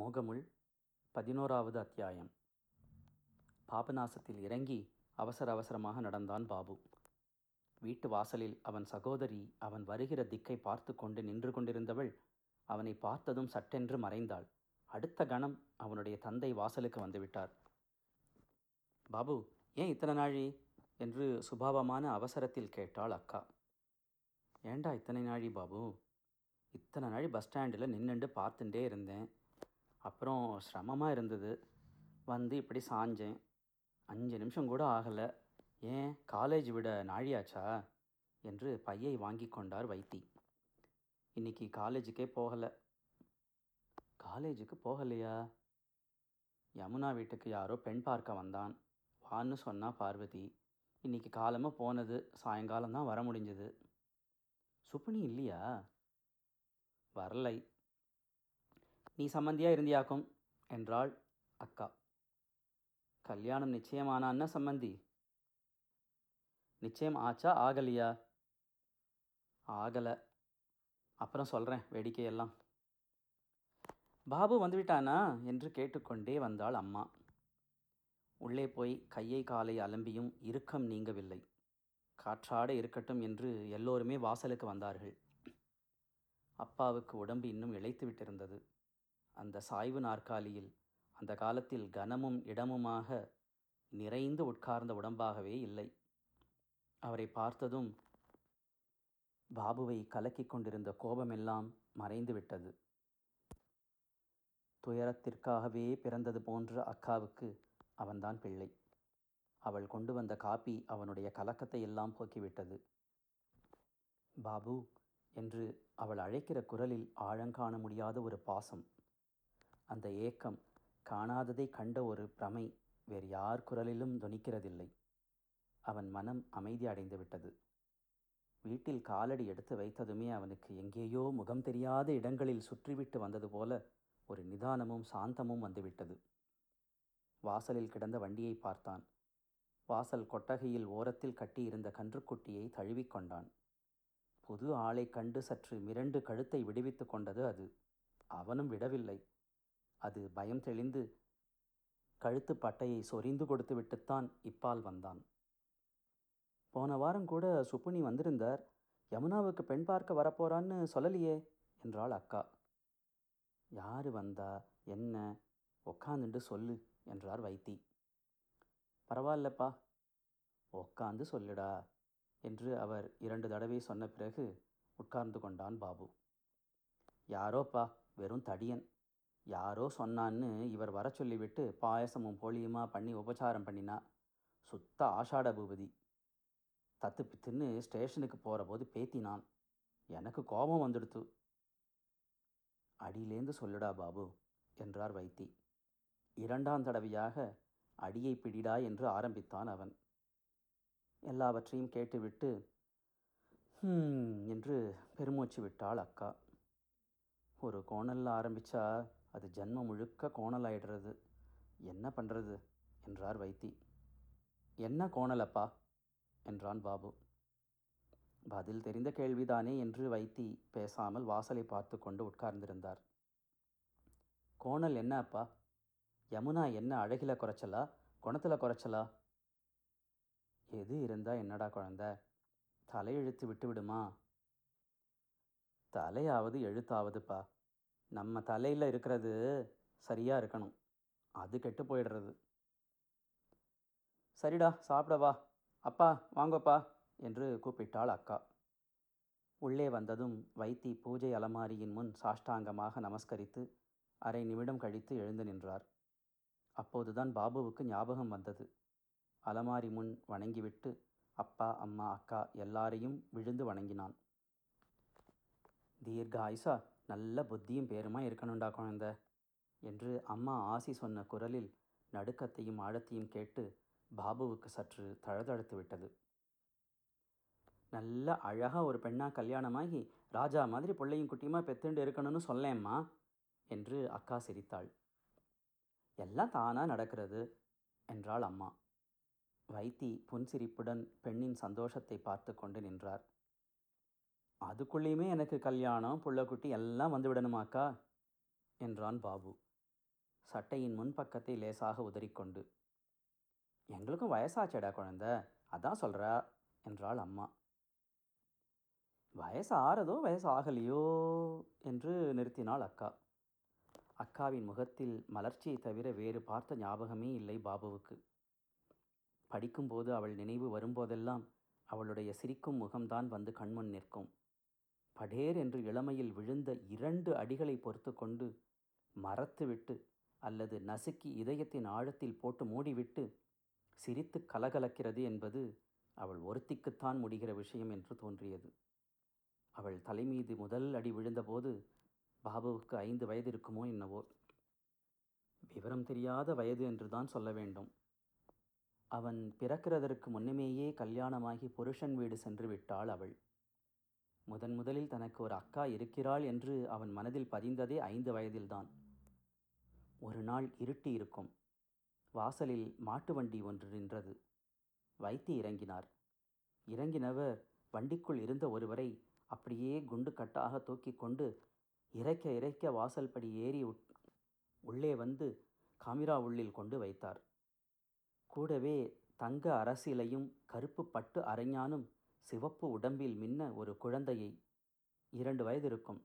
மோகமுள் பதினோராவது அத்தியாயம். பாபநாசத்தில் இறங்கி அவசர அவசரமாக நடந்தான் பாபு. வீட்டு வாசலில் அவன் சகோதரி அவன் வருகிற திக்கை பார்த்து கொண்டு நின்று கொண்டிருந்தவள் அவனை பார்த்ததும் சட்டென்று மறைந்தாள். அடுத்த கணம் அவனுடைய தந்தை வாசலுக்கு வந்துவிட்டார். பாபு ஏன் இத்தனை நாழி? என்று சுபாவமான அவசரத்தில் கேட்டாள் அக்கா. ஏண்டா இத்தனை நாழி பாபு? இத்தனை நாள் பஸ் ஸ்டாண்டில் நின்றுண்டு பார்த்துட்டே இருந்தேன். அப்புறம் சிரமமாக இருந்தது. வந்து இப்படி சாஞ்சேன். அஞ்சு நிமிஷம் கூட ஆகலை. ஏன் காலேஜ் விட நாழியாச்சா? என்று பையை வாங்கி கொண்டார் வைத்தி. இன்னைக்கு காலேஜுக்கே போகலை. காலேஜுக்கு போகலையா? யமுனா வீட்டுக்கு யாரோ பெண் பார்க்க வந்தான். வான்னு சொன்னா பார்வதி. இன்னைக்கு காலமாக போனது. சாயங்காலம் தான் வர முடிஞ்சது. சுப்புனி இல்லையா? வரலை. நீ சம்மந்தியாக இருந்தியாக்கும்? என்றாள் அக்கா. கல்யாணம் நிச்சயமானான்னா சம்மந்தி? நிச்சயம் ஆச்சா? ஆகலையா? ஆகலை. அப்புறம் சொல்கிறேன் வேடிக்கையெல்லாம். பாபு வந்துவிட்டானா? என்று கேட்டுக்கொண்டே வந்தாள் அம்மா. உள்ளே போய் கையை காலை அலம்பியும் இறுக்கம் நீங்கவில்லை. காற்றாட இருக்கட்டும் என்று எல்லோருமே வாசலுக்கு வந்தார்கள். அப்பாவுக்கு உடம்பு இன்னும் இழைத்து விட்டிருந்தது அந்த சாய்வு நாற்காலியில் அந்த காலத்தில் கனமும் இடமுமாக நிறைந்து உட்கார்ந்த உடம்பாகவே இல்லை. அவரை பார்த்ததும் பாபுவை கலக்கிக் கொண்டிருந்த கோபமெல்லாம் மறைந்து விட்டது. துயரத்திற்காகவே பிறந்தது போன்ற அக்காவுக்கு அவன்தான் பிள்ளை. அவள் கொண்டு வந்த காப்பி அவனுடைய கலக்கத்தை எல்லாம் போக்கிவிட்டது. பாபு என்று அவள் அழைக்கிற குரலில் ஆழங்காண முடியாத ஒரு பாசம் அந்த ஏக்கம் காணாததை கண்ட ஒரு பிரமை வேறு யார் குரலிலும் துணிக்கிறதில்லை. அவன் மனம் அமைதி அடைந்து விட்டது. வீட்டில் காலடி எடுத்து வைத்ததுமே அவனுக்கு எங்கேயோ முகம் தெரியாத இடங்களில் சுற்றிவிட்டு வந்தது போல ஒரு நிதானமும் சாந்தமும் வந்துவிட்டது. வாசலில் கிடந்த வண்டியை பார்த்தான். வாசல் கொட்டகையில் ஓரத்தில் கட்டியிருந்த கன்றுக்குட்டியை தழுவிக்கொண்டான் புது ஆளை கண்டு சற்று மிரண்டு கழுத்தை விடுவித்து கொண்டது அது. அவனும் விடவில்லை. அது பயம் தெளிந்து கழுத்து பட்டையை சொரிந்து கொடுத்து விட்டுத்தான் இப்பால் வந்தான். போன வாரம் கூட சுப்புனி வந்திருந்தார். யமுனாவுக்கு பெண் பார்க்க வரப்போறான்னு சொல்லலையே என்றாள் அக்கா. யார் வந்தா என்ன உக்காந்துண்டு சொல்லு என்றார் வைத்தி. பரவாயில்லப்பா உக்காந்து சொல்லுடா என்று அவர் இரண்டு தடவை சொன்ன பிறகு உட்கார்ந்து கொண்டான் பாபு. யாரோப்பா வெறும் தடியன். யாரோ சொன்னான்னு இவர் வர சொல்லிவிட்டு பாயசமும் போலியுமா பண்ணி உபச்சாரம் பண்ணினா? சுத்த ஆஷாட பூபதி. தத்து பித்துன்னு ஸ்டேஷனுக்கு போகிற போது பேத்தினான். எனக்கு கோபம் வந்துடுத்து. அடியிலேந்து சொல்லுடா பாபு என்றார் வைத்தி. இரண்டாம் தடவையாக அடியை பிடிடா என்று ஆரம்பித்தான் அவன். எல்லாவற்றையும் கேட்டுவிட்டு என்று பெருமூச்சு விட்டாள் அக்கா. ஒரு கோணலில் ஆரம்பித்தா அது ஜன்மம் முழுக்க கோணல் ஆயிடுறது என்ன பண்ணுறது என்றார் வைத்தி. என்ன கோணலப்பா? என்றான் பாபு. பதில் தெரிந்த கேள்விதானே என்று வைத்தி பேசாமல் வாசலை பார்த்து கொண்டு உட்கார்ந்திருந்தார். கோணல் என்ன அப்பா? யமுனா என்ன அழகில குறைச்சலா? குணத்தில் குறைச்சலா? எது இருந்தா என்னடா குழந்த? தலையெழுத்து விட்டு விடுமா? தலையாவது எழுத்தாவதுப்பா. நம்ம தலையில் இருக்கிறது சரியாக இருக்கணும். அது கெட்டு போயிடுறது. சரிடா சாப்பிடவா அப்பா வாங்கப்பா என்று கூப்பிட்டாள் அக்கா. உள்ளே வந்ததும் வைத்தி பூஜை அலமாரியின் முன் சாஷ்டாங்கமாக நமஸ்கரித்து அரை நிமிடம் கழித்து எழுந்து நின்றார். அப்போதுதான் பாபுவுக்கு ஞாபகம் வந்தது. அலமாரி முன் வணங்கிவிட்டு அப்பா அம்மா அக்கா எல்லாரையும் விழுந்து வணங்கினான். தீர்க்க ஆயுசா நல்ல புத்தியும் பேருமா இருக்கணும்டா குழந்த? என்று அம்மா ஆசி சொன்ன குரலில் நடுக்கத்தையும் ஆழத்தையும் கேட்டு பாபுவுக்கு சற்று தழுதழுத்து விட்டது. நல்ல அழகாக ஒரு பெண்ணாக கல்யாணமாகி ராஜா மாதிரி பிள்ளையும் குட்டியுமா பெத்துண்டு இருக்கணும்னு சொல்லேம்மா என்று அக்கா சிரித்தாள். எல்லாம் தானாக நடக்கிறது என்றாள் அம்மா. வைத்தி புன்சிரிப்புடன் பெண்ணின் சந்தோஷத்தை பார்த்து கொண்டு நின்றார். அதுக்குள்ளேயுமே எனக்கு கல்யாணம் புள்ளக்குட்டி எல்லாம் வந்து விடணுமாக்கா? என்றான் பாபு. சட்டையின் முன்பக்கத்தை லேசாக உதறிக்கொண்டு. எங்களுக்கும் வயசாச்சேடா குழந்த அதான் சொல்கிறா என்றாள் அம்மா. வயசு ஆறதோ வயசு ஆகலையோ என்று நிறுத்தினாள் அக்கா. அக்காவின் முகத்தில் மலர்ச்சியை தவிர வேறு பார்த்த ஞாபகமே இல்லை பாபுவுக்கு. படிக்கும்போது அவள் நினைவு வரும்போதெல்லாம் அவளுடைய சிரிக்கும் முகம்தான் வந்து கண்முன் நிற்கும். படேர் என்று இளமையில் விழுந்த இரண்டு அடிகளை பொறுத்து கொண்டு மறத்துவிட்டு அல்லது நசுக்கி இதயத்தின் ஆழத்தில் போட்டு மூடிவிட்டு சிரித்து கலகலக்கிறது என்பது அவள் ஒருத்திக்குத்தான் முடிகிற விஷயம் என்று தோன்றியது. அவள் தலைமீது முதல் அடி விழுந்தபோது பாபுவுக்கு ஐந்து வயது இருக்குமோ என்னவோ? விவரம் தெரியாத வயது என்றுதான் சொல்ல வேண்டும். அவன் பிறக்கிறதற்கு முன்னமேயே கல்யாணமாகி புருஷன் வீடு சென்று விட்டாள் அவள். முதன் முதலில் தனக்கு ஒரு அக்கா இருக்கிறாள் என்று அவன் மனதில் பதிந்ததே ஐந்து வயதில்தான். ஒரு நாள் இருட்டி இருக்கும். வாசலில் மாட்டு வண்டி ஒன்று நின்றது. வைத்து இறங்கினார். இறங்கினவர் வண்டிக்குள் இருந்த ஒருவரை அப்படியே குண்டு கட்டாக தூக்கி கொண்டு இறைக்க இறைக்க வாசல் படி ஏறி உள்ளே வந்து காமிரா உள்ளில் கொண்டு வைத்தார். கூடவே தங்க அரசிலையும் கருப்பு பட்டு அரைஞானும் சிவப்பு உடம்பில் மின்ன ஒரு குழந்தையை இரண்டு வயது இருக்கும்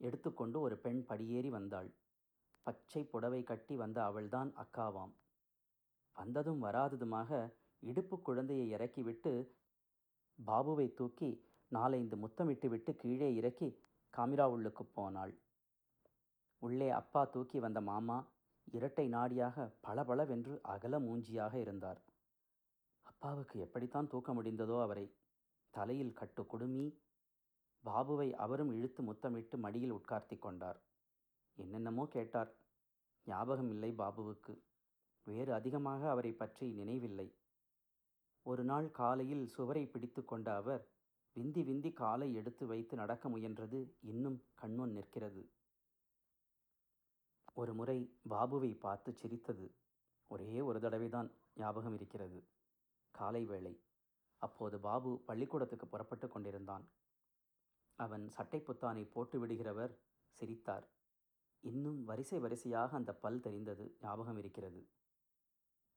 எடுத்துக்கொண்டு ஒரு பெண் படியேறி வந்தாள். பச்சை புடவை கட்டி வந்த அவள்தான் அக்காவாம். வந்ததும் வராததுமாக இடுப்பு குழந்தையை இறக்கிவிட்டு பாபுவை தூக்கி நாலைந்து முத்தமிட்டு விட்டு கீழே இறக்கி காமிரா உள்ளுக்கு போனாள். உள்ளே அப்பா தூக்கி வந்த மாமா இரட்டை நாடியாக பளபளவென்று அகல மூஞ்சியாக இருந்தார். அப்பாவுக்கு எப்படித்தான் தூக்க முடிந்ததோ அவரை தலையில் கட்டு குடுமி பாபுவை அவரும் இழுத்து முத்தமிட்டு மடியில் உட்கார்த்தி கொண்டார். என்னென்னமோ கேட்டார். ஞாபகம் இல்லை பாபுவுக்கு. வேறு அதிகமாக அவரை பற்றி நினைவில்லை. ஒரு நாள் காலையில் சுவரை பிடித்து கொண்ட அவர் விந்தி விந்தி காலை எடுத்து வைத்து நடக்க முயன்றது இன்னும் கண்முன் நிற்கிறது. ஒரு முறை பாபுவை பார்த்து சிரித்தது. ஒரே ஒரு தடவைதான் ஞாபகம் இருக்கிறது. காலை வேளை. அப்போது பாபு பள்ளிக்கூடத்துக்கு புறப்பட்டு கொண்டிருந்தான். அவன் சட்டை புத்தானை போட்டு விடுகிறவர் சிரித்தார். இன்னும் வரிசை வரிசையாக அந்த பல் தெரிந்தது ஞாபகம் இருக்கிறது.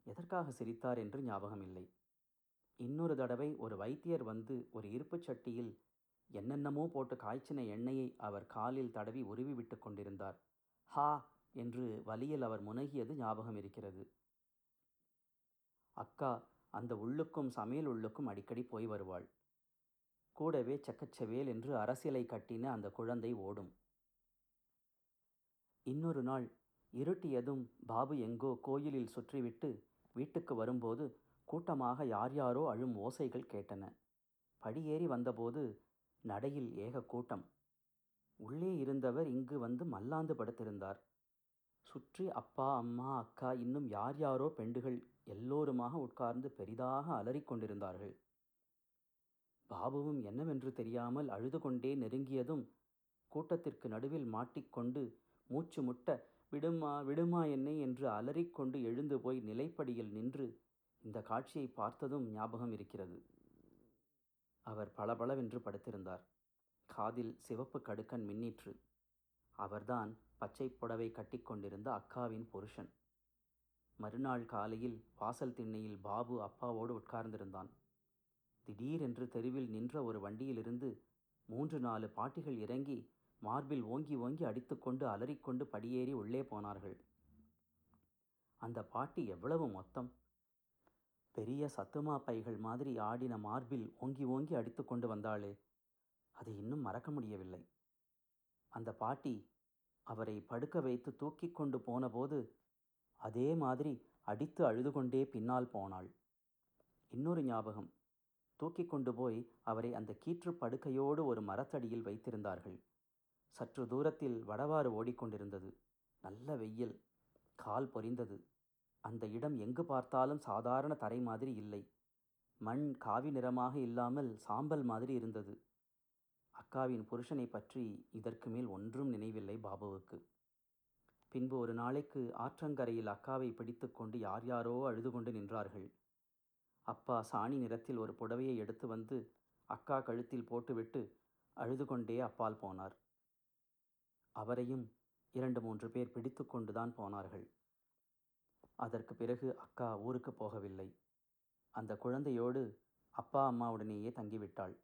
எதற்காக சிரித்தார் என்று ஞாபகம் இல்லை இன்னொரு தடவை ஒரு வைத்தியர் வந்து ஒரு இருப்புச் சட்டியில் என்னென்னமோ போட்டு காய்ச்சின எண்ணெயை அவர் காலில் தடவி உருவி விட்டு கொண்டிருந்தார். ஹா! என்று வலியில் அவர் முனகியது ஞாபகம் இருக்கிறது. அக்கா அந்த உள்ளுக்கும் சமையல் உள்ளுக்கும் அடிக்கடி போய் வருவாள். கூடவே சக்கச்சவேல் என்று அரசியலை கட்டின அந்த குழந்தை ஓடும். இன்னொரு நாள் இருட்டியதும் பாபு எங்கோ கோயிலில் சுற்றிவிட்டு வீட்டுக்கு வரும்போது கூட்டமாக யார் யாரோ அழும் ஓசைகள் கேட்டன. படியேறி வந்தபோது நடையில் ஏக கூட்டம். உள்ளே இருந்தவர் இங்கு வந்து மல்லாந்து படுத்திருந்தார். சுற்றி அப்பா அம்மா அக்கா இன்னும் யார் யாரோ பெண்டுகள் எல்லோருமாக உட்கார்ந்து பெரிதாக அலறிக்கொண்டிருந்தார்கள். பாபுவும் என்னவென்று தெரியாமல் அழுது கொண்டே நெருங்கியதும் கூட்டத்திற்கு நடுவில் மாட்டிக்கொண்டு மூச்சு முட்ட விடுமா விடுமா என்னை என்று அலறிக்கொண்டு எழுந்து போய் நிலைப்படியில் நின்று இந்த காட்சியை பார்த்ததும் ஞாபகம் இருக்கிறது. அவர் பளபளவென்று படுத்திருந்தார். காதில் சிவப்பு கடுக்கன் மின்னிற்று. அவர்தான் பச்சை புடவை கட்டிக்கொண்டிருந்த அக்காவின் புருஷன். மறுநாள் காலையில் வாசல் திண்ணையில் பாபு அப்பாவோடு உட்கார்ந்திருந்தான். திடீரென்று தெருவில் நின்ற ஒரு வண்டியிலிருந்து மூன்று நாலு பாட்டிகள் இறங்கி மார்பில் ஓங்கி ஓங்கி அடித்துக்கொண்டு அலறிக்கொண்டு படியேறி உள்ளே போனார்கள். அந்த பாட்டி எவ்வளவு மொத்தம்? பெரிய சத்துமா பைகள் மாதிரி ஆடின மார்பில் ஓங்கி ஓங்கி அடித்து கொண்டு வந்தாளே அதை இன்னும் மறக்க முடியவில்லை. அந்த பாட்டி அவரை படுக்க வைத்து தூக்கி கொண்டு போனபோது அதே மாதிரி அடித்து அழுது கொண்டே பின்னால் போனாள். இன்னொரு ஞாபகம். தூக்கி கொண்டு போய் அவரை அந்த கீற்று படுக்கையோடு ஒரு மரத்தடியில் வைத்திருந்தார்கள். சற்று தூரத்தில் வடவாறு ஓடிக்கொண்டிருந்தது. நல்ல வெயில். கால் பொரிந்தது. அந்த இடம் எங்கு பார்த்தாலும் சாதாரண தரை மாதிரி இல்லை. மண் காவி நிறமாக இல்லாமல் சாம்பல் மாதிரி இருந்தது. அக்காவின் புருஷனை பற்றி இதற்கு மேல் ஒன்றும் நினைவில்லை பாபுவுக்கு. பின்பு ஒரு நாளைக்கு ஆற்றங்கரையில் அக்காவை பிடித்து கொண்டு யார் யாரோ அழுது கொண்டு நின்றார்கள். அப்பா சாணி நிறத்தில் ஒரு புடவையை எடுத்து வந்து அக்கா கழுத்தில் போட்டுவிட்டு அழுது கொண்டே அப்பால் போனார். அவரையும் இரண்டு மூன்று பேர் பிடித்து கொண்டுதான் போனார்கள். அதற்கு பிறகு அக்கா ஊருக்கு போகவில்லை. அந்த குழந்தையோடு அப்பா அம்மாவுடனேயே தங்கிவிட்டாள்.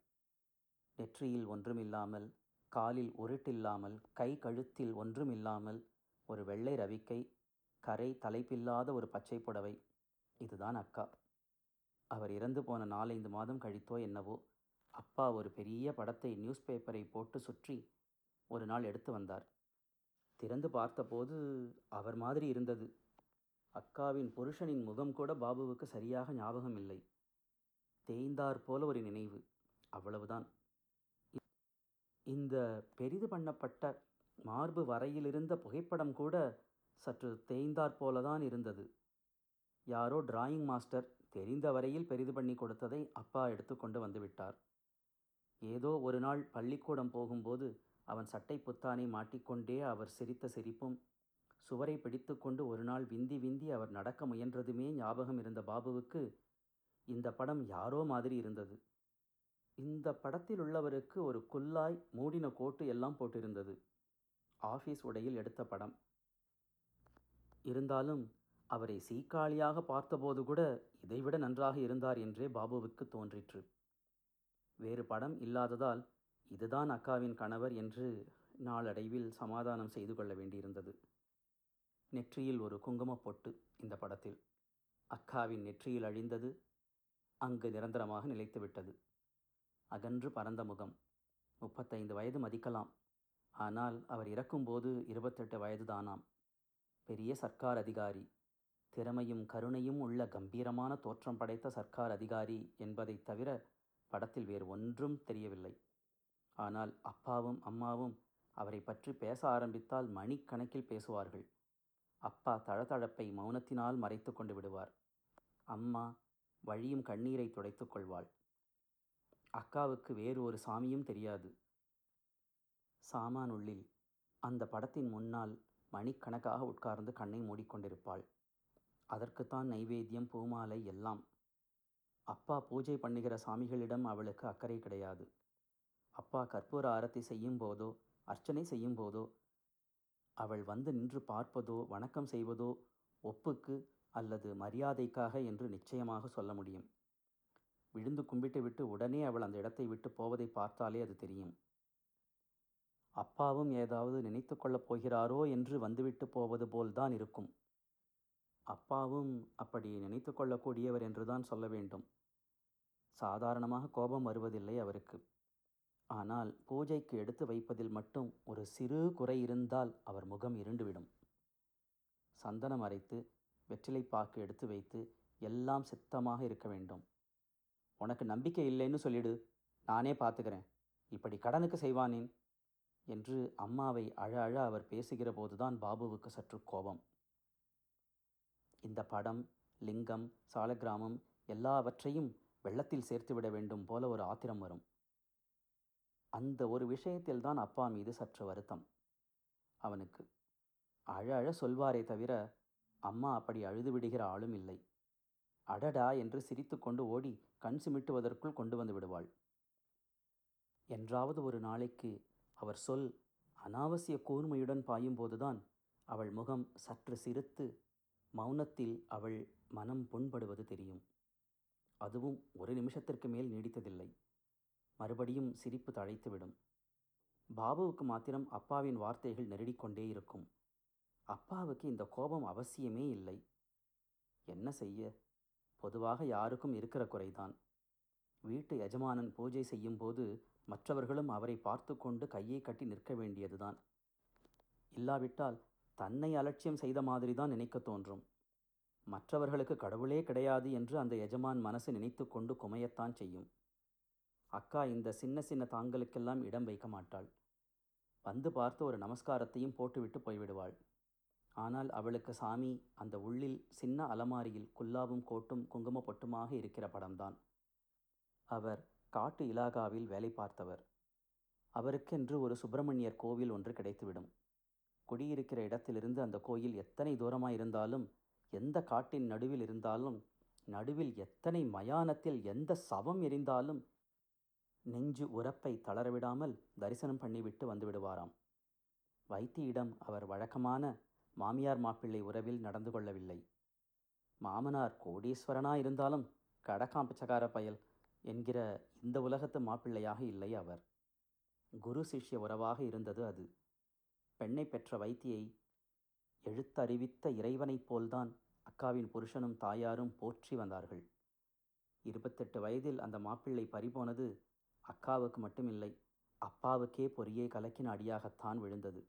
நெற்றியில் ஒன்றுமில்லாமல் காலில் உருட்டில்லாமல் கை கழுத்தில் ஒன்றுமில்லாமல் ஒரு வெள்ளை ரவிக்கை கரை தலைப்பில்லாத ஒரு பச்சை புடவை. இதுதான் அக்கா. அவர் இறந்து போன நாலைந்து மாதம் கழித்தோ என்னவோ அப்பா ஒரு பெரிய படத்தை நியூஸ் பேப்பரை போட்டு சுற்றி ஒரு நாள் எடுத்து வந்தார். திறந்து பார்த்தபோது அவர் மாதிரி இருந்தது. அக்காவின் புருஷனின் முகம் கூட பாபுவுக்கு சரியாக ஞாபகம் இல்லை தேய்ந்தார் போல ஒரு நினைவு. அவ்வளவுதான். இந்த பெரிது பண்ணப்பட்ட மார்பு வரையிலிருந்த புகைப்படம் கூட சற்று தேய்ந்தாற் போலதான் இருந்தது. யாரோ டிராயிங் மாஸ்டர் தெரிந்த வரையில் பெரிது பண்ணி கொடுத்ததை அப்பா எடுத்துக்கொண்டு வந்துவிட்டார் ஏதோ ஒரு நாள் பள்ளிக்கூடம் போகும்போது அவன் சட்டை புத்தானை மாட்டிக்கொண்டே அவர் சிரித்த சிரிப்பும் சுவரை பிடித்துக்கொண்டு ஒரு நாள் விந்தி விந்தி அவர் நடக்க முயன்றதுமே ஞாபகம் இருந்த பாபுவுக்கு இந்த படம் யாரோ மாதிரி இருந்தது. இந்த படத்தில் உள்ளவருக்கு ஒரு குல்லாய் மூடின கோட்டு எல்லாம் போட்டிருந்தது. ஆஃபீஸ் உடையில் எடுத்த படம். இருந்தாலும் அவரை சீக்காளியாக பார்த்தபோது கூட இதைவிட நன்றாக இருந்தார் என்றே பாபுவுக்கு தோன்றிற்று. வேறு படம் இல்லாததால் இதுதான் அக்காவின் கணவர் என்று நாளடைவில் சமாதானம் செய்து கொள்ள வேண்டியிருந்தது. நெற்றியில் ஒரு குங்குமப் பொட்டு இந்த படத்தில். அக்காவின் நெற்றியில் அழிந்தது அங்கு நிரந்தரமாக நிலைத்துவிட்டது. அகன்று பரந்த முகம். முப்பத்தைந்து வயது மதிக்கலாம். ஆனால் அவர் இறக்கும்போது இருபத்தெட்டு வயதுதானாம். பெரிய சர்க்கார் அதிகாரி. திறமையும் கருணையும் உள்ள கம்பீரமான தோற்றம் படைத்த சர்க்கார் அதிகாரி என்பதைத் தவிர படத்தில் வேறு ஒன்றும் தெரியவில்லை. ஆனால் அப்பாவும் அம்மாவும் அவரை பற்றி பேச ஆரம்பித்தால் மணிக்கணக்கில் பேசுவார்கள். அப்பா தழதழப்பை மௌனத்தினால் மறைத்து கொண்டு விடுவார். அம்மா வழியும் கண்ணீரை துடைத்துக்கொள்வாள் அக்காவுக்கு வேறு ஒரு சாமியும் தெரியாது. சாமானுள்ளில் அந்த படத்தின் முன்னால் மணிக்கணக்காக உட்கார்ந்து கண்ணை மூடிக்கொண்டிருப்பாள். அதற்குத்தான் நைவேத்தியம் பூமாலை எல்லாம். அப்பா பூஜை பண்ணுகிற சாமிகளிடம் அவளுக்கு அக்கறை கிடையாது. அப்பா கற்பூர ஆரத்தி செய்யும் போதோ அர்ச்சனை செய்யும் போதோ அவள் வந்து நின்று பார்ப்பதோ வணக்கம் செய்வதோ ஒப்புக்கு அல்லது மரியாதைக்காக என்று நிச்சயமாக சொல்ல முடியும். விழுந்து கும்பிட்டு விட்டு உடனே அவள் அந்த இடத்தை விட்டு போவதை பார்த்தாலே அது தெரியும். அப்பாவும் ஏதாவது நினைத்து கொள்ளப் போகிறாரோ என்று வந்துவிட்டு போவது போல்தான் இருக்கும். அப்பாவும் அப்படி நினைத்து கொள்ளக்கூடியவர் என்றுதான் சொல்ல வேண்டும். சாதாரணமாக கோபம் வருவதில்லை அவருக்கு. ஆனால் பூஜைக்கு எடுத்து வைப்பதில் மட்டும் ஒரு சிறு குறை இருந்தால் அவர் முகம் இருண்டுவிடும். சந்தனம் அரைத்து வெற்றிலை பாக்கு எடுத்து வைத்து எல்லாம் சித்தமாக இருக்க வேண்டும். உனக்கு நம்பிக்கை இல்லைன்னு சொல்லிடு. நானே பார்த்துக்கிறேன் இப்படி கடனுக்கு செய்வானேன்? என்று அம்மாவை அழ அழ அவர் பேசுகிற போதுதான் பாபுவுக்கு சற்று கோபம். இந்த படம் லிங்கம் சாலக்கிராமம் எல்லாவற்றையும் வெள்ளத்தில் சேர்த்துவிட வேண்டும் போல ஒரு ஆத்திரம் வரும். அந்த ஒரு விஷயத்தில் தான் அப்பா மீது சற்று வருத்தம். அவனுக்கு அழ அழ சொல்வாரே தவிர அம்மா அப்படி அழுது விடுகிற ஆளும் இல்லை. அடடா என்று சிரித்து கொண்டு ஓடி கண் சிமிட்டுவதற்குள் கொண்டு வந்து விடுவாள். என்றாவது ஒரு நாளைக்கு அவர் சொல் அனாவசிய கூர்மையுடன் பாயும்போதுதான் அவள் முகம் சற்று சிரித்து மௌனத்தில் அவள் மனம் புண்படுவது தெரியும். அதுவும் ஒரு நிமிஷத்திற்கு மேல் நீடித்ததில்லை. மறுபடியும் சிரிப்பு தழைத்துவிடும். பாபுவுக்கு மாத்திரம் அப்பாவின் வார்த்தைகள் நெருடிக்கொண்டே இருக்கும். அப்பாவுக்கு இந்த கோபம் அவசியமே இல்லை. என்ன செய்ய? பொதுவாக யாருக்கும் இருக்கிற குறைதான். வீட்டு எஜமானன் பூஜை செய்யும்போது மற்றவர்களும் அவரை பார்த்து கொண்டு கையை கட்டி நிற்க வேண்டியதுதான். இல்லாவிட்டால் தன்னை அலட்சியம் செய்த மாதிரி தான் நினைக்க தோன்றும். மற்றவர்களுக்கு கடவுளே கிடையாது என்று அந்த எஜமான் மனசு நினைத்து கொண்டு குமையத்தான் செய்யும். அக்கா இந்த சின்ன சின்ன தாங்களுக்கெல்லாம் இடம் வைக்க மாட்டாள். வந்து பார்த்து ஒரு நமஸ்காரத்தையும் போட்டுவிட்டு போய்விடுவாள். ஆனால் அவளுக்கு சாமி அந்த உள்ளில் சின்ன அலமாரியில் குல்லாவும் கோட்டும் குங்கும பொட்டுமாக இருக்கிற படம்தான். அவர் காட்டு இலாகாவில் வேலை பார்த்தவர். அவருக்கென்று ஒரு சுப்பிரமணியர் கோவில் ஒன்று கிடைத்துவிடும். குடியிருக்கிற இடத்திலிருந்து அந்த கோயில் எத்தனை தூரமாக இருந்தாலும் எந்த காட்டின் நடுவில் இருந்தாலும் நடுவில் எத்தனை மயானத்தில் எந்த சவம் எரிந்தாலும் நெஞ்சு உரப்பை தளரவிடாமல் தரிசனம் பண்ணிவிட்டு வந்துவிடுவாராம். வைத்தியிடம் அவர் வழக்கமான மாமியார் மாப்பிள்ளை உறவில் நடந்து கொள்ளவில்லை. மாமனார் கோடீஸ்வரனா இருந்தாலும் கடக்காம் பயல் என்கிற இந்த உலகத்து மாப்பிள்ளையாக இல்லை அவர். குரு சிஷ்ய உறவாக இருந்தது அது. பெண்ணை பெற்ற வைத்தியை எழுத்தறிவித்த இறைவனைப் போல்தான் அக்காவின் புருஷனும் தாயாரும் போற்றி வந்தார்கள். இருபத்தெட்டு வயதில் அந்த மாப்பிள்ளை பறிபோனது அக்காவுக்கு மட்டுமில்லை அப்பாவுக்கே பொறியே கலக்கின அடியாகத்தான் விழுந்தது.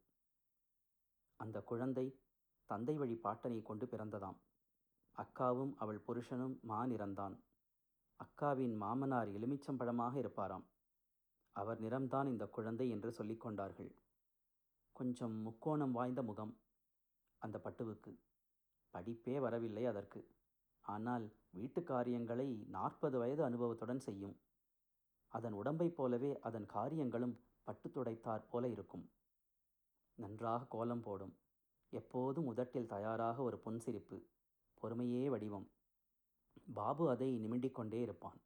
அந்த குழந்தை தந்தை வழி பாட்டனை கொண்டு பிறந்ததாம். அக்காவும் அவள் புருஷனும் மாநிறந்தான் அக்காவின் மாமனார் எலுமிச்சம்பழமாக இருப்பாராம். அவர் நிறம்தான் இந்த குழந்தை என்று சொல்லிக் கொண்டார்கள். கொஞ்சம் முக்கோணம் வாய்ந்த முகம். அந்த பட்டுவுக்கு. படிப்பே வரவில்லை அதற்கு. ஆனால் வீட்டு காரியங்களை நாற்பது வயது அனுபவத்துடன் செய்யும். அதன் உடம்பைப் போலவே அதன் காரியங்களும் பட்டு துடைத்தாற் போல இருக்கும். நன்றாக கோலம் போடும். எப்போதும் உதட்டில் தயாராக ஒரு புன்சிரிப்பு பொறுமையே வடிவம். பாபு அதை நிமிண்டிக் கொண்டே இருப்பான்.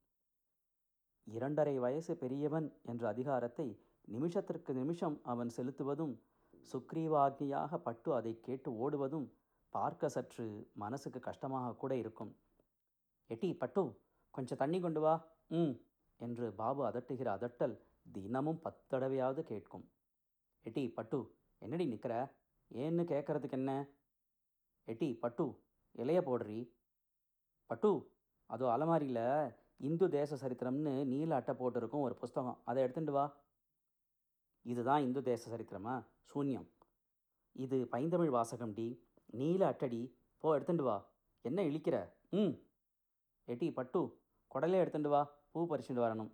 இரண்டரை வயசு பெரியவன் என்ற அதிகாரத்தை நிமிஷத்திற்கு நிமிஷம் அவன் செலுத்துவதும் சுக்ரீவாக்னியாக பட்டு அதை கேட்டு ஓடுவதும் பார்க்க சற்று மனசுக்கு கஷ்டமாக கூட இருக்கும். எட்டி பட்டு கொஞ்சம் தண்ணி கொண்டு வா ம் என்று பாபு அதட்டுகிற அதட்டல் தினமும் பத்தடவையாவது கேட்கும். எட்டி பட்டு என்னடி நிற்கிற ஏன்னு கேட்கறதுக்கு என்ன? எட்டி பட்டு இலைய போடுறி. பட்டு அதோ அலமாரியில் இந்து தேச சரித்திரம்னு நீல அட்டை போட்டிருக்கும் ஒரு புஸ்தகம். அதை எடுத்துட்டு வா. இதுதான் இந்து தேச சரித்திரமா? சூன்யம். இது பைந்தமிழ் வாசகம் டி. நீல அட்டடி போ எடுத்துட்டு வா. என்ன இழிக்கிற? ம். எட்டி பட்டு குடலே எடுத்துட்டு வா. பூ பறிச்சுட்டு வரணும்.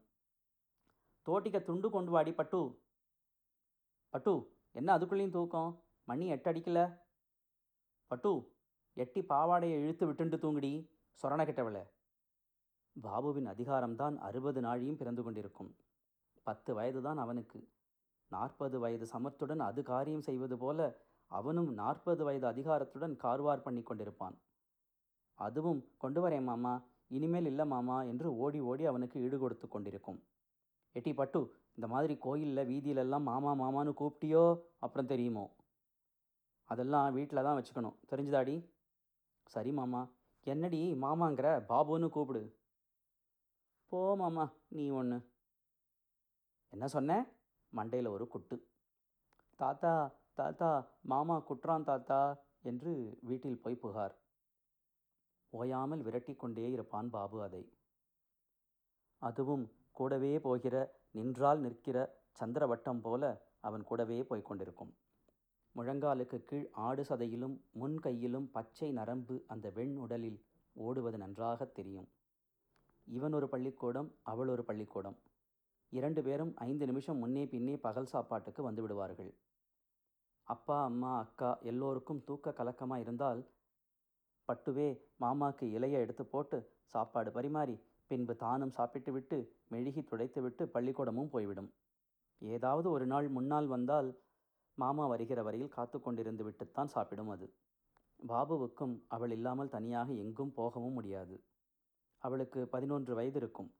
தோட்டிக்க துண்டு கொண்டு வாடி பட்டு. பட்டு என்ன அதுக்குள்ளேயும் தூக்கம்? மணி எட்டு அடிக்கல. பட்டு எட்டி பாவாடையை இழுத்து விட்டுண்டு தூங்குடி. சொரண கிட்டவள பாபுவின் அதிகாரம்தான் அறுபது நாழியும் பிறந்து கொண்டிருக்கும். பத்து வயதுதான் அவனுக்கு. நாற்பது வயது சமர்த்துடன் அது காரியம் செய்வது போல அவனும் நாற்பது வயது அதிகாரத்துடன் கார்வார் பண்ணி கொண்டிருப்பான். அதுவும் கொண்டு வரேன் மாமா இனிமேல் இல்லை மாமா என்று ஓடி ஓடி அவனுக்கு ஈடு கொடுத்து கொண்டிருக்கும். எட்டி பட்டு இந்த மாதிரி கோயிலில் வீதியிலெல்லாம் மாமா மாமான்னு கூப்பிட்டியோ? அப்புறம் தெரியுமோ? அதெல்லாம் வீட்டில் தான் வச்சுக்கணும். தெரிஞ்சுதாடி? சரி மாமா என்னடி மாமாங்கிற? பாபுன்னு கூப்பிடு. போ மாமா நீ ஒன்று என்ன சொன்ன? மண்டையில் ஒரு குட்டு. தாத்தா தாத்தா மாமா குற்றான் தாத்தா என்று வீட்டில் போய் புகார். ஓயாமல் விரட்டி கொண்டே இருப்பான் பாபு அதை. அதுவும் கூடவே போகிற நின்றால் நிற்கிற சந்திரவட்டம் போல அவன் கூடவே போய்க் கொண்டிருக்கும். முழங்காலுக்கு கீழ் ஆடு சதையிலும் முன் கையிலும் பச்சை நரம்பு அந்த வெண் உடலில் ஓடுவது நன்றாகத் தெரியும். இவன் ஒரு பள்ளிக்கூடம் அவள் ஒரு பள்ளிக்கூடம். இரண்டு பேரும் ஐந்து நிமிஷம் முன்னே பின்னே பகல் சாப்பாட்டுக்கு வந்துவிடுவார்கள் அப்பா அம்மா அக்கா எல்லோருக்கும் தூக்க கலக்கமாக இருந்தால் பட்டுவே மாமாக்கு இலையை எடுத்து போட்டு சாப்பாடு பரிமாறி பின்பு தானும் சாப்பிட்டு விட்டு மெழுகி துடைத்துவிட்டு பள்ளிக்கூடமும் போய்விடும். ஏதாவது ஒரு நாள் முன்னால் வந்தால் மாமா வருகிற வரையில் காத்து கொண்டிருந்து விட்டுத்தான் சாப்பிடும் அது. பாபுவுக்கும் அவள் இல்லாமல் தனியாக எங்கும் போகவும் முடியாது. அவளுக்கு பதினொன்று வயது இருக்கும்.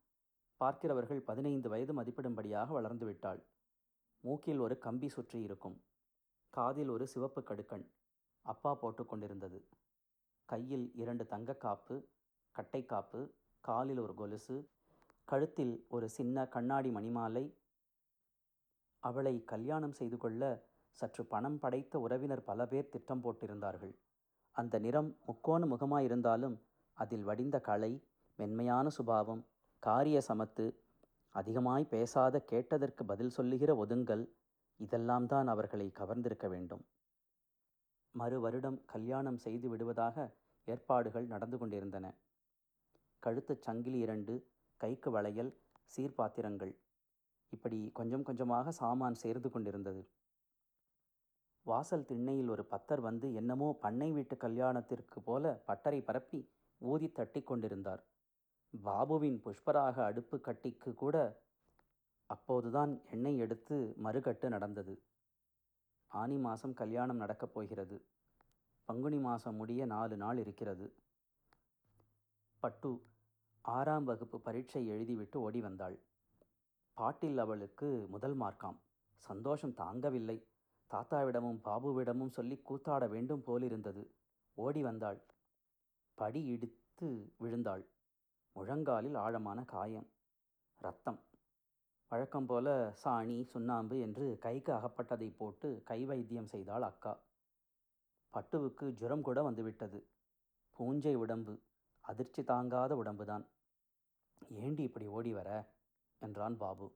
பார்க்கிறவர்கள் பதினைந்து வயது மதிப்பிடும்படியாக வளர்ந்து விட்டாள். மூக்கில் ஒரு கம்பி சுற்றி இருக்கும். காதில் ஒரு சிவப்பு கடுக்கண் அப்பா போட்டு கொண்டிருந்தது. கையில் இரண்டு தங்கக்காப்பு கட்டைக்காப்பு காலில் ஒரு கொலுசு கழுத்தில் ஒரு சின்ன கண்ணாடி மணிமாலை. அவளை கல்யாணம் செய்து கொள்ள சற்று பணம் படைத்த உறவினர் பல பேர் திட்டம் போட்டிருந்தார்கள். அந்த நிறம் முக்கோண முகமாயிருந்தாலும் அதில் வடிந்த கலை மென்மையான சுபாவம் காரிய சமத்து அதிகமாய் பேசாத கேட்டதற்கு பதில் சொல்லுகிற ஒதுங்கல் இதெல்லாம் தான் அவர்களை கவர்ந்திருக்க வேண்டும். மறு வருடம் கல்யாணம் செய்து விடுவதாக ஏற்பாடுகள் நடந்து கொண்டிருந்தன. கழுத்துச் சங்கிலி இரண்டு கைக்கு வளையல் சீர்பாத்திரங்கள். இப்படி கொஞ்சம் கொஞ்சமாக சாமான் சேர்ந்து கொண்டிருந்தது. வாசல் திண்ணையில் ஒரு பத்தர் வந்து என்னமோ பண்ணை வீட்டு கல்யாணத்திற்கு போல பட்டரை பரப்பி ஊதி தட்டி கொண்டிருந்தார். பாபுவின் புஷ்பராக அடுப்பு கட்டிக்கு கூட அப்போதுதான் எண்ணெய் எடுத்து மறுகட்டு நடந்தது. ஆனி மாதம் கல்யாணம் நடக்கப் போகிறது. பங்குனி மாதம் முடிய நாலு நாள் இருக்கிறது. பட்டு ஆறாம் வகுப்பு பரீட்சை எழுதிவிட்டு ஓடி வந்தாள். பாட்டில் அவளுக்கு முதல் மார்க்காம். சந்தோஷம் தாங்கவில்லை. தாத்தாவிடமும் பாபுவிடமும் சொல்லி கூத்தாட வேண்டும் போலிருந்தது. ஓடி வந்தாள். படி இடித்து விழுந்தாள். முழங்காலில் ஆழமான காயம். ரத்தம். வழக்கம் போல சாணி சுண்ணாம்பு என்று கைக்கு அகப்பட்டதை போட்டு கை வைத்தியம் செய்தாள் அக்கா. பட்டுவுக்கு ஜுரம் கூட வந்துவிட்டது. பூஞ்சை உடம்பு. அதிர்ச்சி தாங்காத உடம்புதான். ஏண்டி இப்படி ஓடி வர? என்றான் பாபு.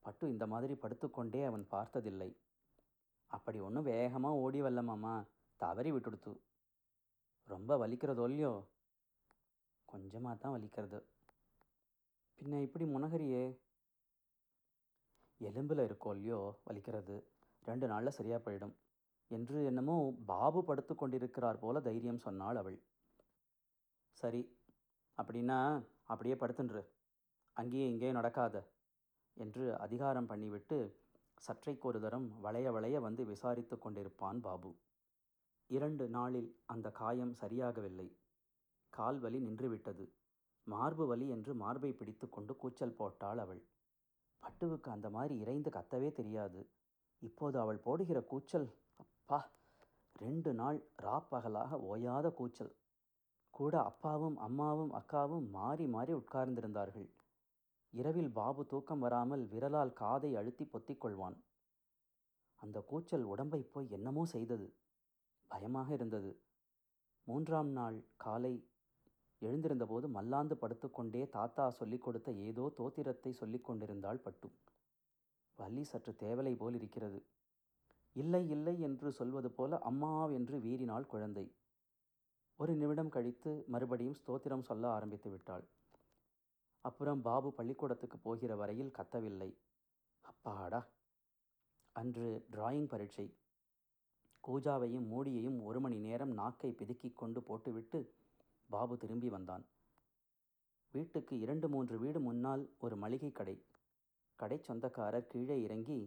பட்டு இந்த மாதிரி படுத்துக்கொண்டே அவன் பார்த்ததில்லை. அப்படி ஒன்றும் வேகமாக ஓடி வரலமாமா தவறி விட்டுடுத்து. ரொம்ப வலிக்கிறதோ இல்லையோ? கொஞ்சமாக தான் வலிக்கிறது. பின்ன இப்படி முனகரியே? எலும்பில் இருக்கோ இல்லையோ வலிக்கிறது. ரெண்டு நாளில் சரியாக போயிடும். என்று என்னமோ பாபு படுத்து கொண்டிருக்கிறார் போல தைரியம் சொன்னாள் அவள். சரி அப்படின்னா அப்படியே படுத்துன்று. அங்கேயே இங்கேயும் நடக்காத. என்று அதிகாரம் பண்ணிவிட்டு சற்றைக்கு ஒரு தரம் வளைய வளைய வந்து விசாரித்து கொண்டிருப்பான் பாபு. இரண்டு நாளில் அந்த காயம் சரியாகவில்லை. கால் வலி நின்றுவிட்டது. மார்பு வலி என்று மார்பை பிடித்து கொண்டு கூச்சல் போட்டாள் அவள். பட்டுவுக்கு அந்த மாதிரி இறைந்து கத்தவே தெரியாது. இப்போது அவள் போடுகிற கூச்சல் அப்பா ரெண்டு நாள் ராப்பகலாக ஓயாத கூச்சல். கூட அப்பாவும் அம்மாவும் அக்காவும் மாறி மாறி உட்கார்ந்திருந்தார்கள். இரவில் பாபு தூக்கம் வராமல் விரலால் காதை அழுத்தி பொத்திக் கொள்வான். அந்த கூச்சல் உடம்பை போய் என்னமோ செய்தது. பயமாக இருந்தது. மூன்றாம் நாள் காலை எழுந்திருந்தபோது மல்லாந்து படுத்துக்கொண்டே தாத்தா சொல்லிக் கொடுத்த ஏதோ தோத்திரத்தை சொல்லிக் கொண்டிருந்தாள் பட்டு. வள்ளி சற்று தேவலை போல் இருக்கிறது இல்லை இல்லை என்று சொல்வது போல அம்மா என்று வீறினாள் குழந்தை. ஒரு நிமிடம் கழித்து மறுபடியும் ஸ்தோத்திரம் சொல்ல ஆரம்பித்து விட்டாள். அப்புறம் பாபு பள்ளிக்கூடத்துக்கு போகிற வரையில் கத்தவில்லை. அப்பாடா. அன்று டிராயிங் பரீட்சை. கூஜாவையும் மூடியையும் ஒரு மணி நேரம் நாக்கை பிதுக்கிக் கொண்டு போட்டுவிட்டு பாபு திரும்பி வந்தான். வீட்டுக்கு இரண்டு மூன்று வீடு முன்னால் ஒரு மளிகை கடை. கடை சொந்தக்காரர் கீழே இறங்கி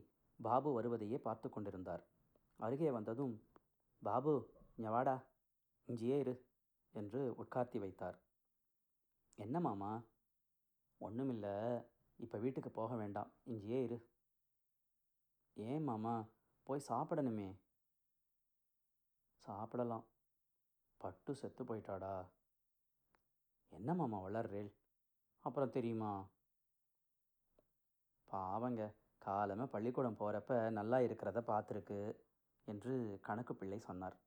பாபு வருவதையே பார்த்து கொண்டிருந்தார். அருகே வந்ததும் பாபு ஞவாடா இஞ்சியே இரு என்று உட்கார்த்தி வைத்தார். என்ன மாமா? ஒன்றுமில்ல இப்போ வீட்டுக்கு போக வேண்டாம். இங்கேயே இரு. ஏன் மாமா? போய் சாப்பிடணுமே. சாப்பிடலாம். பட்டு செத்து போயிட்டாடா. என்ன மாமா வளர்றேல் அப்புறம் தெரியுமா? பாவங்க காலமே பள்ளிக்கூடம் போகிறப்ப நல்லா இருக்கிறத பார்த்துருக்கு என்று கணக்கு பிள்ளை சொன்னார்.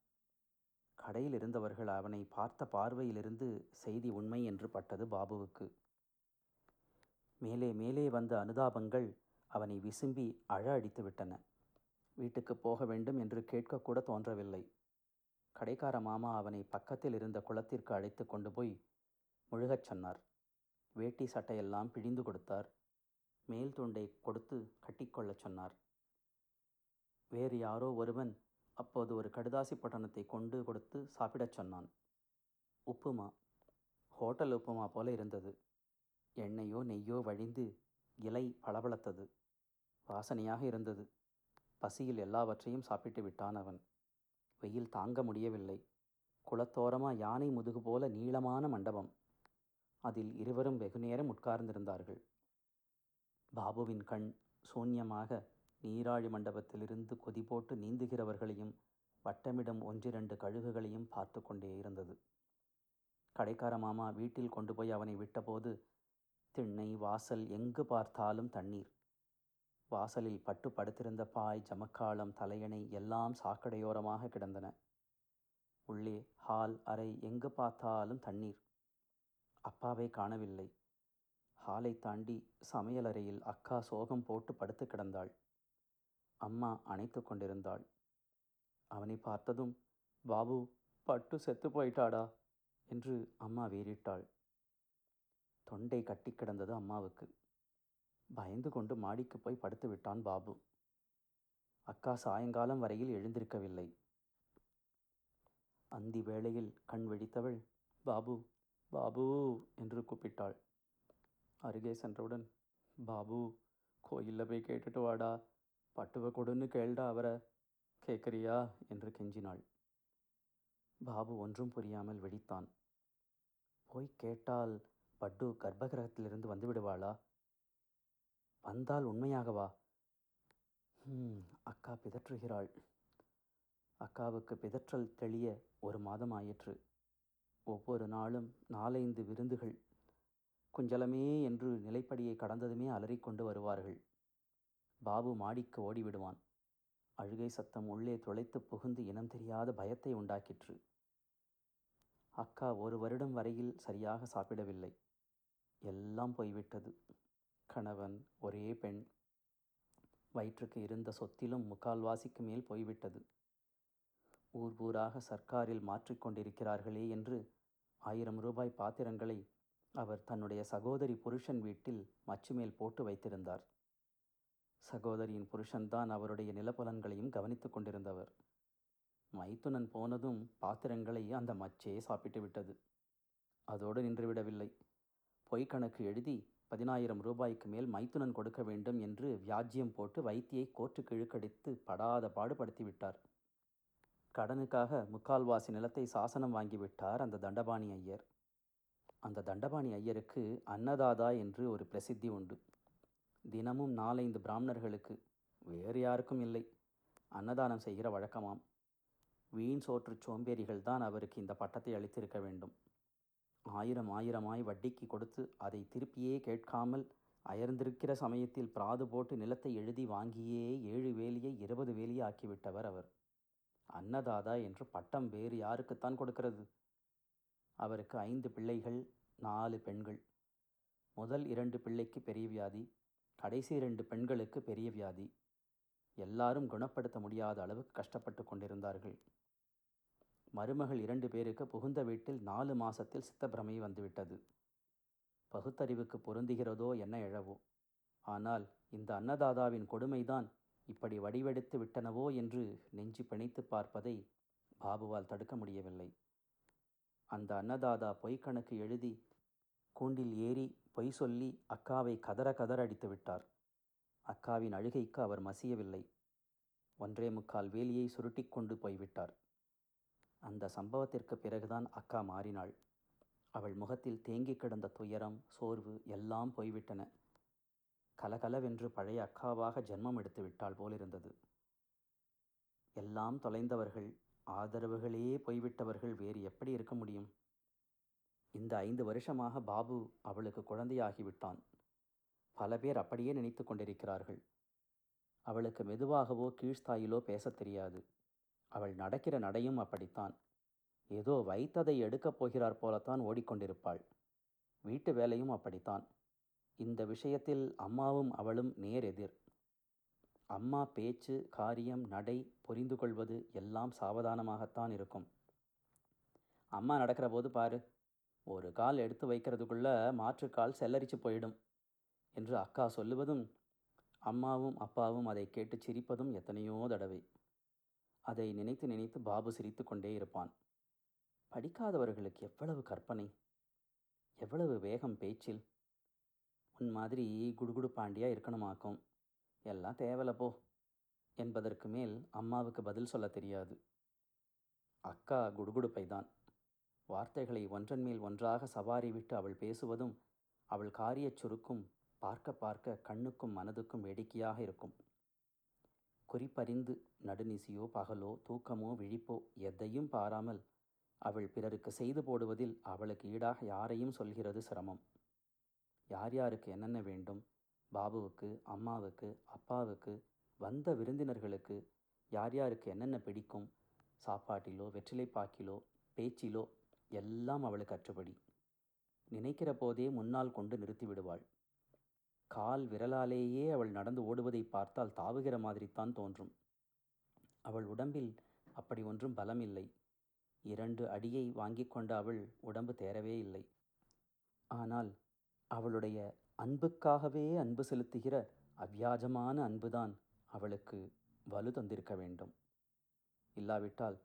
கடையில் இருந்தவர்கள் அவனை பார்த்த பார்வையிலிருந்து செய்தி உண்மை என்று பட்டது பாபுவுக்கு. மேலே மேலே வந்த அனுதாபங்கள் அவனை விசும்பி அழ அடித்து விட்டன. வீட்டுக்கு போக வேண்டும் என்று கேட்கக்கூட தோன்றவில்லை. கடைக்கார மாமா அவனை பக்கத்தில் இருந்த குளத்திற்கு அழைத்து கொண்டு போய் முழுகச் சொன்னார். வேட்டி சட்டையெல்லாம் பிழிந்து கொடுத்தார். மேல் துண்டை கொடுத்து கட்டிக்கொள்ளச் சொன்னார். வேறு யாரோ ஒருவன் அப்போது ஒரு கடுதாசி பட்டணத்தை கொண்டு கொடுத்து சாப்பிடச் சொன்னான். உப்புமா. ஹோட்டல் உப்புமா போல இருந்தது. எண்ணெயோ நெய்யோ வழிந்து இலை பளபளத்தது. வாசனையாக இருந்தது. பசியில் எல்லாவற்றையும் சாப்பிட்டு விட்டான் அவன். வெயில் தாங்க முடியவில்லை. குளத்தோரமா யானை முதுகு போல நீளமான மண்டபம். அதில் இருவரும் வெகுநேரம் உட்கார்ந்திருந்தார்கள். பாபுவின் கண் சூன்யமாக நீராழி மண்டபத்திலிருந்து கொதி போட்டு நீந்துகிறவர்களையும் வட்டமிடும் ஒன்றிரண்டு கழுகுகளையும் பார்த்து கொண்டே இருந்தது. கடைக்கார மாமா வீட்டில் கொண்டு போய் அவனை விட்டபோது திண்ணை வாசல் எங்கு பார்த்தாலும் தண்ணீர். வாசலில் பட்டு படுத்திருந்த பாய் ஜமக்காளம் தலையணை எல்லாம் சாக்கடையோரமாக கிடந்தன. உள்ளே ஹால் அறை எங்கு பார்த்தாலும் தண்ணீர். அப்பாவை காணவில்லை. ஹாலை தாண்டி சமையலறையில் அக்கா சோகம் போட்டு படுத்து கிடந்தாள். அம்மா அணைத்து கொண்டிருந்தாள். அவனை பார்த்ததும் பாபு பட்டு செத்து போயிட்டாடா என்று அம்மா வீறிட்டாள். தொண்டை கட்டி கிடந்தது அம்மாவுக்கு. பயந்து கொண்டு மாடிக்கு போய் படுத்து விட்டான் பாபு. அக்கா சாயங்காலம் வரையில் எழுந்திருக்கவில்லை. அந்தி வேளையில் கண் வெடித்தவள் பாபு பாபு என்று கூப்பிட்டாள். அருகே சென்றவுடன் பாபு கோயிலில் போய் கேட்டுட்டு வாடா. பட்டுவை கொடுன்னு கேள்டா அவரை. கேட்குறியா என்று கெஞ்சினாள். பாபு ஒன்றும் புரியாமல் வெடித்தான் போய் கேட்டால் பட்டு கர்ப்பகிரகத்திலிருந்து வந்து விடுவாளா? வந்தால் உண்மையாகவா? அக்கா பிதற்றுகிறாள். அக்காவுக்கு பிதற்றல் தெளிய ஒரு மாதம் ஆயிற்று ஒவ்வொரு நாளும் நாலைந்து விருந்துகள். குஞ்சலமே என்று நிலைப்படியை கடந்ததுமே அலறிக்கொண்டு வருவார்கள். பாபு மாடிக்கு ஓடிவிடுவான். அழுகை சத்தம் உள்ளே துளைத்து புகுந்து இனம் தெரியாத பயத்தை உண்டாக்கிற்று. அக்கா ஒரு வருடம் வரையில் சரியாக சாப்பிடவில்லை. எல்லாம் போய்விட்டது. கணவன் ஒரே பெண். வயிற்றுக்கு இருந்த சொத்திலும் முக்கால்வாசிக்கு மேல் போய்விட்டது. ஊர் ஊராக சர்க்காரில் மாற்றிக்கொண்டிருக்கிறார்களே என்று ஆயிரம் ரூபாய் பாத்திரங்களை அவர் தன்னுடைய சகோதரி புருஷன் வீட்டில் மச்சு மேல் போட்டு வைத்திருந்தார். சகோதரியின் புருஷன்தான் அவருடைய நிலப்பலன்களையும் கவனித்து கொண்டிருந்தவர். மைத்துனன் போனதும் பாத்திரங்களை அந்த மச்சே சாப்பிட்டு விட்டது. அதோடு நின்றுவிடவில்லை பொய்க்கணக்கு எழுதி பதினாயிரம் ரூபாய்க்கு மேல் மைத்துனன் கொடுக்க வேண்டும் என்று வியாஜ்யம் போட்டு வைத்தியை கோர்ட்டுக்கு இழுக்கடித்து படாத பாடுபடுத்தி விட்டார். கடனுக்காக முக்கால்வாசி நிலத்தை சாசனம் வாங்கிவிட்டார் அந்த தண்டபாணி ஐயர். அந்த தண்டபாணி ஐயருக்கு அன்னதாதா என்று ஒரு பிரசித்தி உண்டு. தினமும் நாலைந்து பிராமணர்களுக்கு வேறு யாருக்கும் இல்லை. அன்னதானம் செய்கிற வழக்கமாம். வீண் சோற்று சோம்பேறிகள் தான் அவருக்கு இந்த பட்டத்தை அளித்திருக்க வேண்டும். ஆயிரம் ஆயிரமாய் வட்டிக்கு கொடுத்து அதை திருப்பியே கேட்காமல் அயர்ந்திருக்கிற சமயத்தில் பிராது போட்டு நிலத்தை எழுதி வாங்கியே ஏழு வேலியை இருபது வேலியை ஆக்கிவிட்டவர் அவர். அன்னதாதா என்று பட்டம் வேறு யாருக்குத்தான் கொடுக்கிறது? அவருக்கு ஐந்து பிள்ளைகள் நாலு பெண்கள். முதல் இரண்டு பிள்ளைக்கு பெரிய வியாதி கடைசி இரண்டு பெண்களுக்கு பெரிய வியாதி. எல்லாரும் குணப்படுத்த முடியாத அளவுக்கு கஷ்டப்பட்டு கொண்டிருந்தார்கள். மருமகள் இரண்டு பேருக்கு புகுந்த வீட்டில் நாலு மாசத்தில் சித்தப்பிரமை வந்துவிட்டது. பகுத்தறிவுக்கு பொருந்துகிறதோ என்ன எழவோ? ஆனால் இந்த அன்னதாதாவின் கொடுமைதான் இப்படி வடிவெடுத்து விட்டனவோ என்று நெஞ்சு பிணைத்து பார்ப்பதை பாபுவால் தடுக்க முடியவில்லை. அந்த அன்னதாதா பொய்க்கணக்கு எழுதி கூண்டில் ஏறி பொய் சொல்லி அக்காவை கதற கதற அடித்து விட்டார். அக்காவின் அழுகைக்கு அவர் மசியவில்லை. ஒன்றே முக்கால் வேலியை சுருட்டிக்கொண்டு போய்விட்டார். அந்த சம்பவத்திற்கு பிறகுதான் அக்கா மாறினாள். அவள் முகத்தில் தேங்கி கிடந்த துயரம் சோர்வு எல்லாம் போய்விட்டன. கலகலவென்று பழைய அக்காவாக ஜென்மம் எடுத்து விட்டாள் போலிருந்தது. எல்லாம் தொலைந்தவர்கள் ஆதரவுகளே போய்விட்டவர்கள் வேறு எப்படி இருக்க முடியும்? இந்த ஐந்து வருஷமாக பாபு அவளுக்கு குழந்தையாகிவிட்டான் பல பேர் அப்படியே நினைத்து கொண்டிருக்கிறார்கள். அவளுக்கு மெதுவாகவோ கீழ்ஸ்தாயிலோ பேசத் தெரியாது. அவள் நடக்கிற நடையும் அப்படித்தான். ஏதோ வைத்ததை எடுக்கப் போகிறார் போலத்தான் ஓடிக்கொண்டிருப்பாள். வீட்டு வேலையும் அப்படித்தான். இந்த விஷயத்தில் அம்மாவும் அவளும் நேர் எதிர் அம்மா பேச்சு காரியம் நடை புரிந்து கொள்வது எல்லாம் சாவதானமாகத்தான் இருக்கும். அம்மா நடக்கிற போது பாரு ஒரு கால் எடுத்து வைக்கிறதுக்குள்ள மாற்றுக்கால் செல்லரிச்சு போயிடும் என்று அக்கா சொல்லுவதும் அம்மாவும் அப்பாவும் அதை கேட்டு சிரிப்பதும் எத்தனையோ தடவை. அதை நினைத்து நினைத்து பாபு சிரித்து கொண்டே இருப்பான். படிக்காதவர்களுக்கு எவ்வளவு கற்பனை எவ்வளவு வேகம் பேச்சில். உன் மாதிரி குடுகுடு பாண்டியா இருக்கணுமாக்கும். எல்லாம் தேவலை போ. என்பதற்கு மேல் அம்மாவுக்கு பதில் சொல்ல தெரியாது. அக்கா குடுகுடுப்பை தான் வார்த்தைகளை ஒன்றன் மேல் ஒன்றாக சவாரி விட்டு அவள் பேசுவதும் அவள் காரியச் சுருக்கும் பார்க்க பார்க்க கண்ணுக்கும் மனதுக்கும் வேடிக்கையாக இருக்கும். குறிப்பறிந்து நடுநிசியோ பகலோ தூக்கமோ விழிப்போ எதையும் பாராமல் அவள் பிறருக்கு செய்து போடுவதில் அவளுக்கு ஈடாக யாரையும் சொல்கிறது சிரமம். யார் யாருக்கு என்னென்ன வேண்டும்? பாபுவுக்கு அம்மாவுக்கு அப்பாவுக்கு வந்த விருந்தினர்களுக்கு யார் யாருக்கு என்னென்ன பிடிக்கும்? சாப்பாட்டிலோ வெற்றிலைப்பாக்கிலோ பேச்சிலோ எல்லாம் அவளுக்கு அற்றுபடி நினைக்கிற போதே முன்னால் கொண்டு நிறுத்திவிடுவாள். கால் விரலாலேயே அவள் நடந்து ஓடுவதை பார்த்தால் தாவுகிற மாதிரித்தான் தோன்றும். அவள் உடம்பில் அப்படி ஒன்றும் பலம் இல்லை இரண்டு அடியை வாங்கி கொண்ட அவள் உடம்பு தேரவே இல்லை. ஆனால் அவளுடைய அன்புக்காகவே அன்பு செலுத்துகிற அவ்வியாஜமான அன்புதான் அவளுக்கு வலு தந்திருக்க வேண்டும். இல்லாவிட்டால்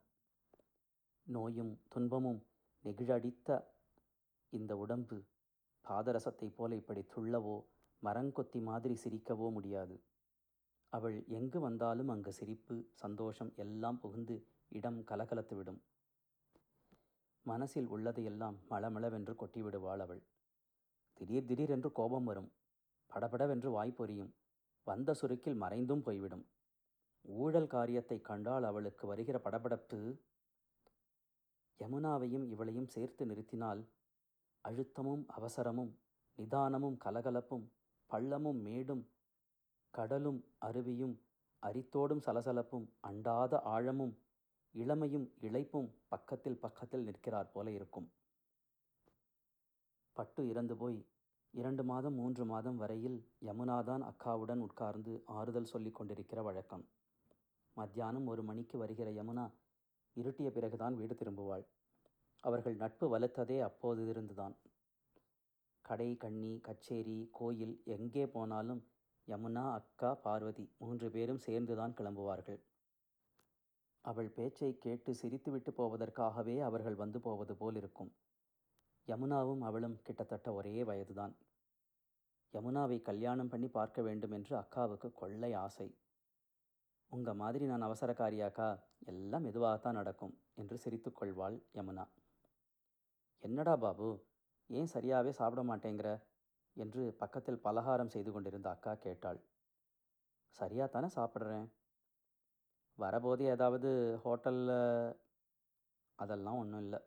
நோயும் துன்பமும் நெகிழடித்த இந்த உடம்பு பாதரசத்தைப் போல இப்படி துள்ளவோ மரங்கொத்தி மாதிரி சிரிக்கவோ முடியாது. அவள் எங்கு வந்தாலும் அங்கு சிரிப்பு சந்தோஷம் எல்லாம் புகுந்து இடம் கலகலத்துவிடும். மனசில் உள்ளதையெல்லாம் மளமளவென்று கொட்டிவிடுவாள் அவள். திடீர் திடீரென்று கோபம் வரும். படபடவென்று வாய் வந்த சுருக்கில் மறைந்தும் போய்விடும். ஊழல் காரியத்தை கண்டால் அவளுக்கு வருகிற படபடப்பு. யமுனாவையும் இவளையும் சேர்த்து நிறுத்தினால் அழுத்தமும் அவசரமும் நிதானமும் கலகலப்பும் பள்ளமும் மேடும் கடலும் அருவியும் அரித்தோடும் சலசலப்பும் அண்டாத ஆழமும் இளமையும் இழைப்பும் பக்கத்தில் பக்கத்தில் நிற்கிறார் போல இருக்கும். பட்டு இறந்து போய் இரண்டு மாதம் மூன்று மாதம் வரையில் யமுனாதான் அக்காவுடன் உட்கார்ந்து ஆறுதல் சொல்லிக் கொண்டிருக்கிற வழக்கம். மத்தியானம் ஒரு மணிக்கு வருகிற யமுனா இருட்டிய பிறகுதான் வீடு திரும்புவாள். அவர்கள் நட்பு வலுத்ததே அப்போது இருந்துதான் கடை கண்ணி கச்சேரி கோயில் எங்கே போனாலும் யமுனா அக்கா பார்வதி மூன்று பேரும் சேர்ந்துதான் கிளம்புவார்கள். அவள் பேச்சை கேட்டு சிரித்துவிட்டு போவதற்காகவே அவர்கள் வந்து போவது போல் இருக்கும் யமுனாவும் அவளும் கிட்டத்தட்ட ஒரே வயதுதான். யமுனாவை கல்யாணம் பண்ணி பார்க்க வேண்டும் என்று அக்காவுக்கு கொள்ளை ஆசை. உங்க மாதிரி நான் அவசரக்காரியாக்கா எல்லாம் மெதுவாகத்தான் நடக்கும் என்று சிரித்துக்கொள்வாள் யமுனா. என்னடா பாபு ஏன் சரியாகவே சாப்பிட மாட்டேங்கிற? என்று பக்கத்தில் பலகாரம் செய்து கொண்டிருந்த அக்கா கேட்டாள். சரியாக தானே சாப்பிட்றேன். வரபோது ஏதாவது ஹோட்டலில் அதெல்லாம் ஒன்றும் இல்லை.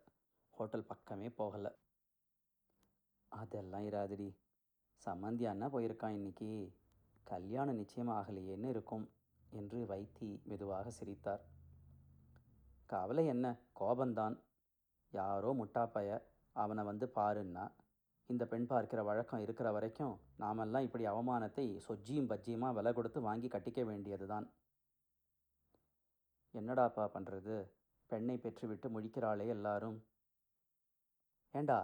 ஹோட்டல் பக்கமே போகலை. அதெல்லாம் இராதிடி. சம்மந்தி அண்ணா போயிருக்கான் இன்னைக்கு. கல்யாணம் நிச்சயம் ஆகலையேன்னு இருக்கும் என்று வைத்தி மெதுவாக சிரித்தார். கவலை என்ன? கோபந்தான் யாரோ முட்டாப்பைய அவனை வந்து பாருன்னா இந்த பெண் பார்க்கிற வழக்கம் இருக்கிற வரைக்கும் நாமெல்லாம் இப்படி அவமானத்தை சொஜ்ஜியும் பஜ்ஜியுமாக விலை கொடுத்து வாங்கி கட்டிக்க வேண்டியதுதான். என்னடாப்பா பண்ணுறது பெண்ணை பெற்றுவிட்டு முழிக்கிறாளே எல்லாரும். ஏண்டா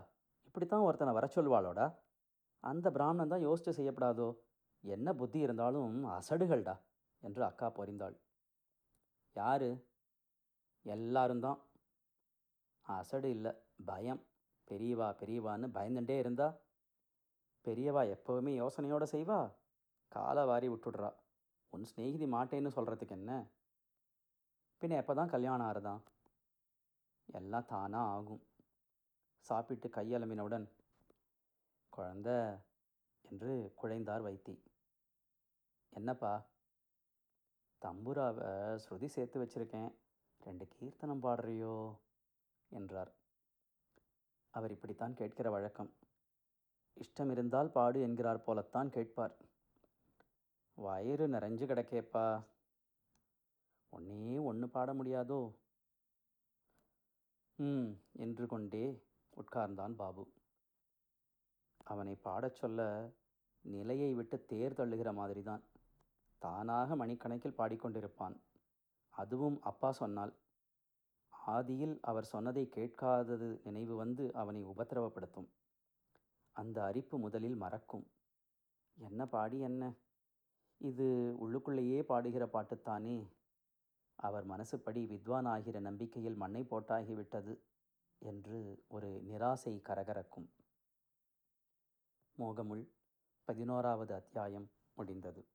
இப்படித்தான் ஒருத்தனை வர சொல்வாளோடா? அந்த பிராமணன் தான் யோசிச்சு செய்யப்படாதோ? என்ன புத்தி இருந்தாலும் அசடுகள்டா என்று அக்கா பொறிந்தாள் யாரு? எல்லாரும் தான் அசடு இல்லை பயம். பெரியவா பெரியவான்னு பயந்துட்டே இருந்தா? பெரியவா எப்போவுமே யோசனையோடு செய்வா? காலை வாரி விட்டுடுறா. உன் சிநேகிதி மாட்டேன்னு சொல்கிறதுக்கு என்ன? பின்ன எப்போ தான் கல்யாணம் ஆறுதான் எல்லாம் தானாக ஆகும். சாப்பிட்டு கையலம்பினவுடன் குழந்த என்று குழைந்தார் வைத்தி. என்னப்பா? தம்புராவை ஸ்ருதி சேர்த்து வச்சிருக்கேன். ரெண்டு கீர்த்தனம் பாடுறியோ? என்றார். அவர் இப்படித்தான் கேட்கிற வழக்கம். இஷ்டம் இருந்தால் பாடு என்கிறார் போலத்தான் கேட்பார். வயிறு நிறைஞ்சு கிடக்கேப்பா. ஒன்னே ஒன்று பாட முடியாதோ? ம் என்று கொண்டே உட்கார்ந்தான் பாபு. அவனை பாடச் சொல்ல நிலையை விட்டு தேர் தள்ளுகிற மாதிரி தான் தானாக மணிக்கணக்கில் பாடிக்கொண்டிருப்பான். அதுவும் அப்பா சொன்னால். ஆதியில் அவர் சொன்னதை கேட்காதது நினைவு வந்து அவனை உபத்திரவப்படுத்தும். அந்த அரிப்பு முதலில் மறக்கும். என்ன பாடி என்ன? இது உள்ளுக்குள்ளேயே பாடுகிற பாட்டுத்தானே? அவர் மனசுப்படி வித்வான் ஆகிற நம்பிக்கையில் மண்ணை போட்டாகிவிட்டது என்று ஒரு நிராசை கரகரக்கும். மோகமுள் பதினோராவது அத்தியாயம் முடிந்தது.